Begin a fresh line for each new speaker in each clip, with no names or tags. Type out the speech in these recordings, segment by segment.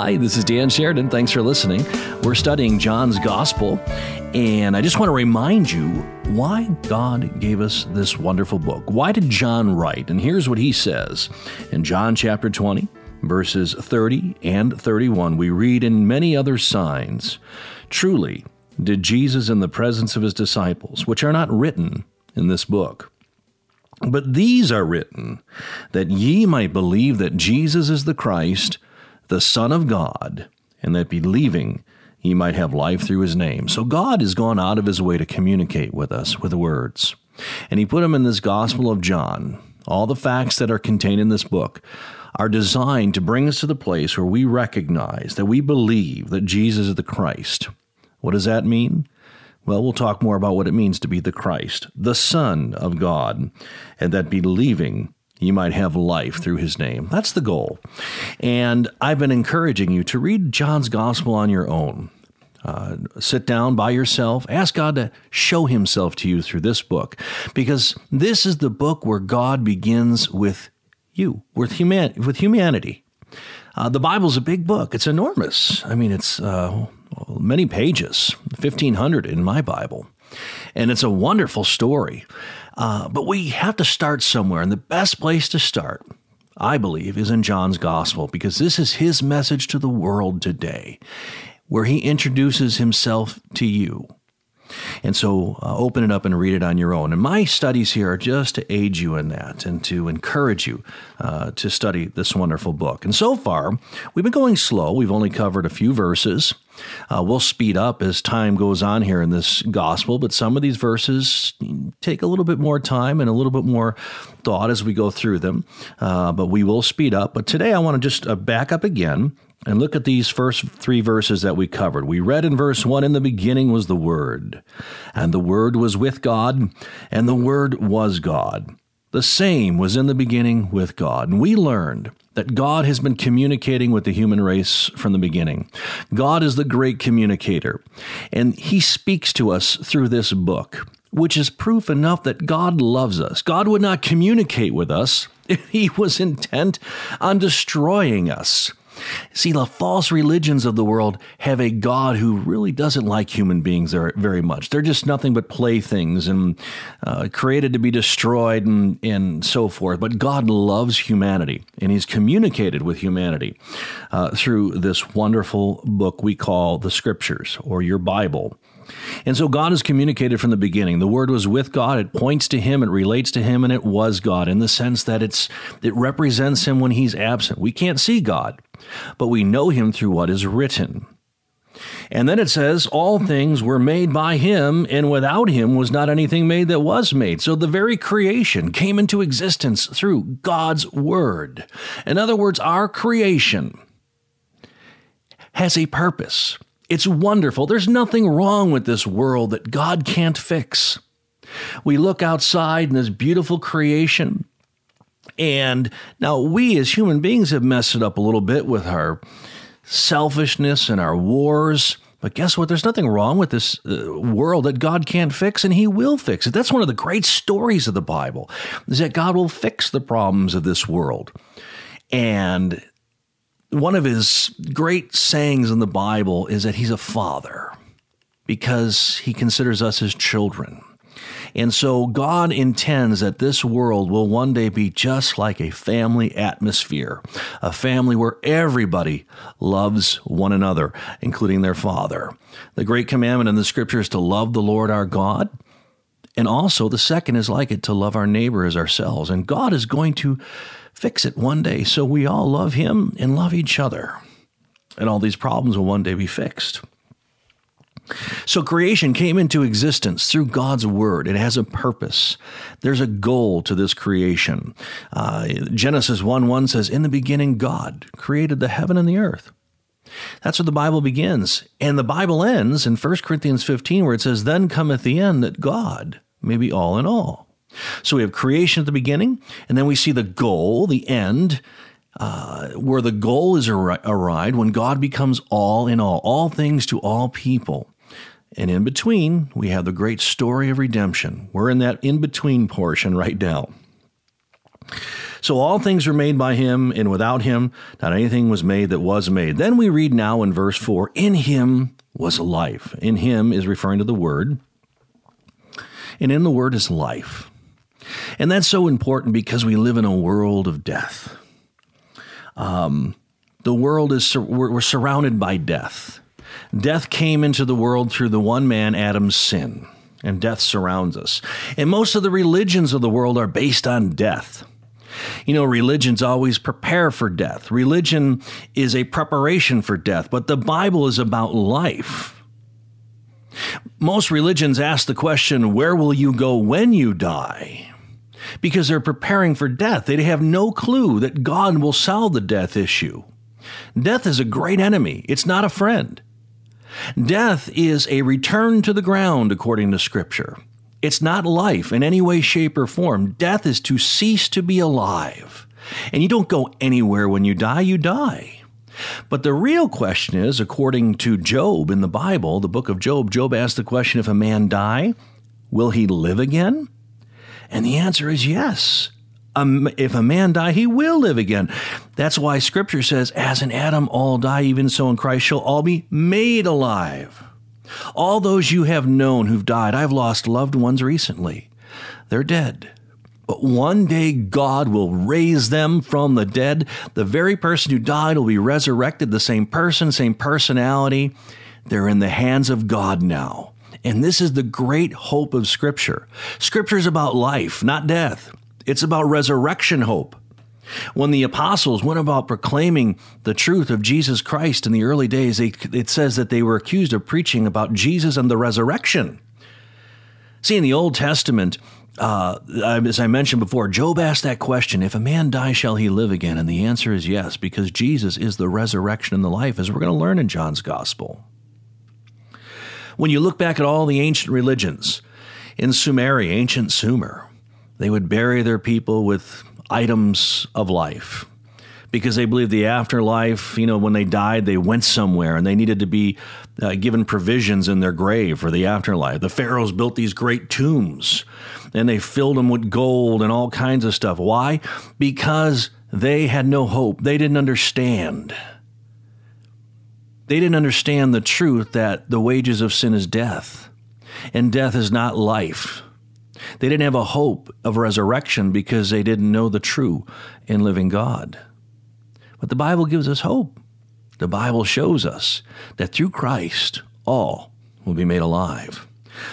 Hi, this is Dan Sheridan. Thanks for listening. We're studying John's Gospel, and I just want to remind you why God gave us this wonderful book. Why did John write? And here's what he says in John chapter 20, verses 30 and 31. We read, In many other signs, truly did Jesus in the presence of his disciples, which are not written in this book. But these are written that ye might believe that Jesus is the Christ, the Son of God, and that believing he might have life through his name. So God has gone out of his way to communicate with us with words. And he put them in this Gospel of John. All the facts that are contained in this book are designed to bring us to the place where we recognize that we believe that Jesus is the Christ. What does that mean? Well, we'll talk more about what it means to be the Christ, the Son of God, and that believing you might have life through his name. That's the goal. And I've been encouraging you to read John's gospel on your own. Uh, sit down by yourself, ask God to show himself to you through this book, because this is the book where God begins with you, with, human- with humanity. Uh, the Bible's a big book. It's enormous. I mean, it's uh, many pages, 1,500 in my Bible. And it's a wonderful story. Uh, but we have to start somewhere. And the best place to start, I believe, is in John's Gospel because this is his message to the world today, where he introduces himself to you. And so uh, open it up and read it on your own. And my studies here are just to aid you in that and to encourage you uh, to study this wonderful book. And so far, we've been going slow. We've only covered a few verses. Uh, we'll speed up as time goes on here in this gospel, but some of these verses take a little bit more time and a little bit more thought as we go through them. Uh, but we will speed up. But today I want to just uh, back up again and look at these first three verses that we covered. We read in verse 1 In the beginning was the Word, and the Word was with God, and the Word was God. The same was in the beginning with God. And we learned that God has been communicating with the human race from the beginning. God is the great communicator, and He speaks to us through this book, which is proof enough that God loves us. God would not communicate with us if He was intent on destroying us. See, the false religions of the world have a God who really doesn't like human beings very much. They're just nothing but playthings and uh, created to be destroyed and, and so forth. But God loves humanity, and He's communicated with humanity uh, through this wonderful book we call the Scriptures or your Bible. And so God is communicated from the beginning. The word was with God. It points to him. It relates to him and it was God in the sense that it's, it represents him when he's absent. We can't see God, but we know him through what is written. And then it says, All things were made by him, and without him was not anything made that was made. So the very creation came into existence through God's word. In other words, our creation has a purpose. It's wonderful. There's nothing wrong with this world that God can't fix. We look outside in this beautiful creation, and now we as human beings have messed it up a little bit with our selfishness and our wars. But guess what? There's nothing wrong with this uh, world that God can't fix, and He will fix it. That's one of the great stories of the Bible, is that God will fix the problems of this world. And one of his great sayings in the Bible is that he's a father because he considers us his children. And so God intends that this world will one day be just like a family atmosphere, a family where everybody loves one another, including their father. The great commandment in the scripture is to love the Lord our God. And also, the second is like it to love our neighbor as ourselves. And God is going to fix it one day so we all love Him and love each other. And all these problems will one day be fixed. So creation came into existence through God's word. It has a purpose. There's a goal to this creation. Uh, Genesis 1 1 says, In the beginning, God created the heaven and the earth. That's where the Bible begins. And the Bible ends in 1 Corinthians 15, where it says, Then cometh the end that God may be all in all. So we have creation at the beginning, and then we see the goal, the end, uh, where the goal is arrived when God becomes all in all, all things to all people. And in between, we have the great story of redemption. We're in that in between portion right now. So all things were made by him, and without him, not anything was made that was made. Then we read now in verse 4 In him was life. In him is referring to the Word, and in the Word is life. And that's so important because we live in a world of death. Um, the world is, we're, we're surrounded by death. Death came into the world through the one man, Adam's sin, and death surrounds us. And most of the religions of the world are based on death. You know, religions always prepare for death. Religion is a preparation for death, but the Bible is about life. Most religions ask the question, Where will you go when you die? Because they're preparing for death. They have no clue that God will solve the death issue. Death is a great enemy, it's not a friend. Death is a return to the ground, according to Scripture. It's not life in any way, shape, or form. Death is to cease to be alive. And you don't go anywhere when you die, you die. But the real question is, according to Job in the Bible, the book of Job, Job asked the question if a man die, will he live again? And the answer is yes. Um, if a man die, he will live again. That's why Scripture says, as in Adam all die, even so in Christ shall all be made alive. All those you have known who've died, I've lost loved ones recently. They're dead. But one day God will raise them from the dead. The very person who died will be resurrected, the same person, same personality. They're in the hands of God now. And this is the great hope of Scripture. Scripture is about life, not death. It's about resurrection hope. When the apostles went about proclaiming the truth of Jesus Christ in the early days, it says that they were accused of preaching about Jesus and the resurrection. See, in the Old Testament, uh, as I mentioned before, Job asked that question if a man die, shall he live again? And the answer is yes, because Jesus is the resurrection and the life, as we're going to learn in John's Gospel. When you look back at all the ancient religions, in Sumeria, ancient Sumer, they would bury their people with items of life because they believed the afterlife, you know, when they died, they went somewhere and they needed to be uh, given provisions in their grave for the afterlife. The pharaohs built these great tombs and they filled them with gold and all kinds of stuff. Why? Because they had no hope. They didn't understand. They didn't understand the truth that the wages of sin is death, and death is not life. They didn't have a hope of resurrection because they didn't know the true and living God. But the Bible gives us hope. The Bible shows us that through Christ, all will be made alive.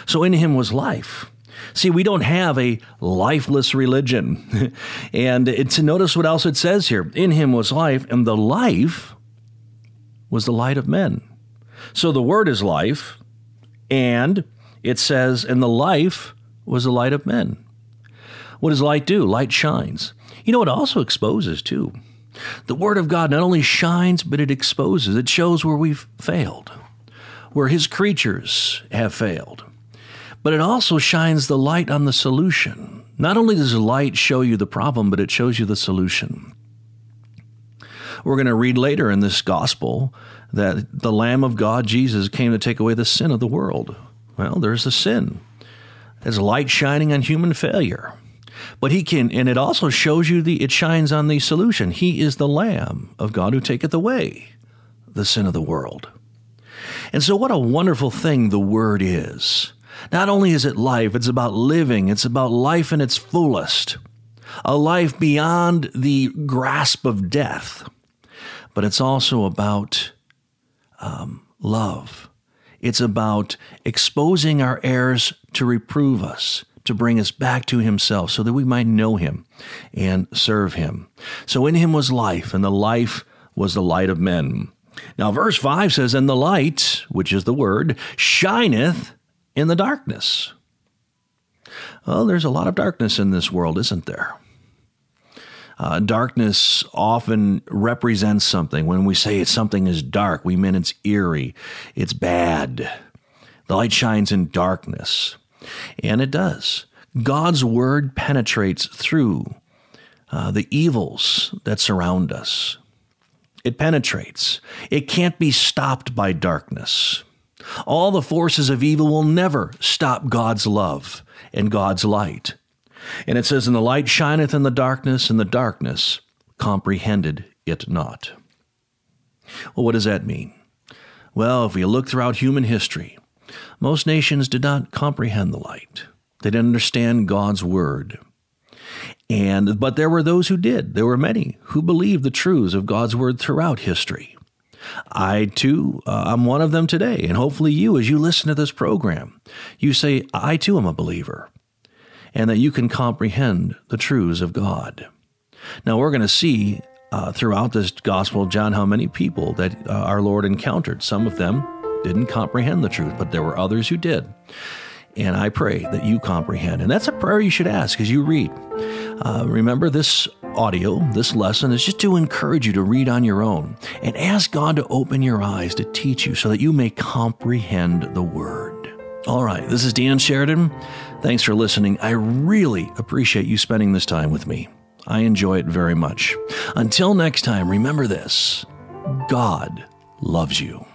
So in him was life. See, we don't have a lifeless religion. and to notice what else it says here in him was life, and the life was the light of men. So the word is life, and it says, and the life was the light of men. What does light do? Light shines. You know, it also exposes too. The Word of God not only shines, but it exposes. It shows where we've failed, where His creatures have failed. But it also shines the light on the solution. Not only does light show you the problem, but it shows you the solution. We're going to read later in this gospel that the Lamb of God, Jesus, came to take away the sin of the world. Well, there's a sin. There's light shining on human failure. But he can, and it also shows you the, it shines on the solution. He is the Lamb of God who taketh away the sin of the world. And so, what a wonderful thing the Word is. Not only is it life, it's about living, it's about life in its fullest, a life beyond the grasp of death, but it's also about um, love it's about exposing our errors to reprove us, to bring us back to Himself, so that we might know Him and serve Him. So in Him was life, and the life was the light of men. Now, verse 5 says, And the light, which is the Word, shineth in the darkness. Well, there's a lot of darkness in this world, isn't there? Uh, darkness often represents something. When we say it's something is dark, we mean it's eerie, it's bad. The light shines in darkness. And it does. God's word penetrates through uh, the evils that surround us. It penetrates. It can't be stopped by darkness. All the forces of evil will never stop God's love and God's light. And it says, And the light shineth in the darkness, and the darkness comprehended it not. Well, what does that mean? Well, if we look throughout human history, most nations did not comprehend the light. They didn't understand God's word. And but there were those who did. There were many who believed the truths of God's word throughout history. I too, uh, I'm one of them today, and hopefully you, as you listen to this program, you say, I too am a believer, and that you can comprehend the truths of God. Now we're going to see uh, throughout this Gospel of John how many people that uh, our Lord encountered. Some of them didn't comprehend the truth, but there were others who did. And I pray that you comprehend. And that's a prayer you should ask as you read. Uh, remember, this audio, this lesson is just to encourage you to read on your own and ask God to open your eyes to teach you so that you may comprehend the Word. All right, this is Dan Sheridan. Thanks for listening. I really appreciate you spending this time with me. I enjoy it very much. Until next time, remember this God loves you.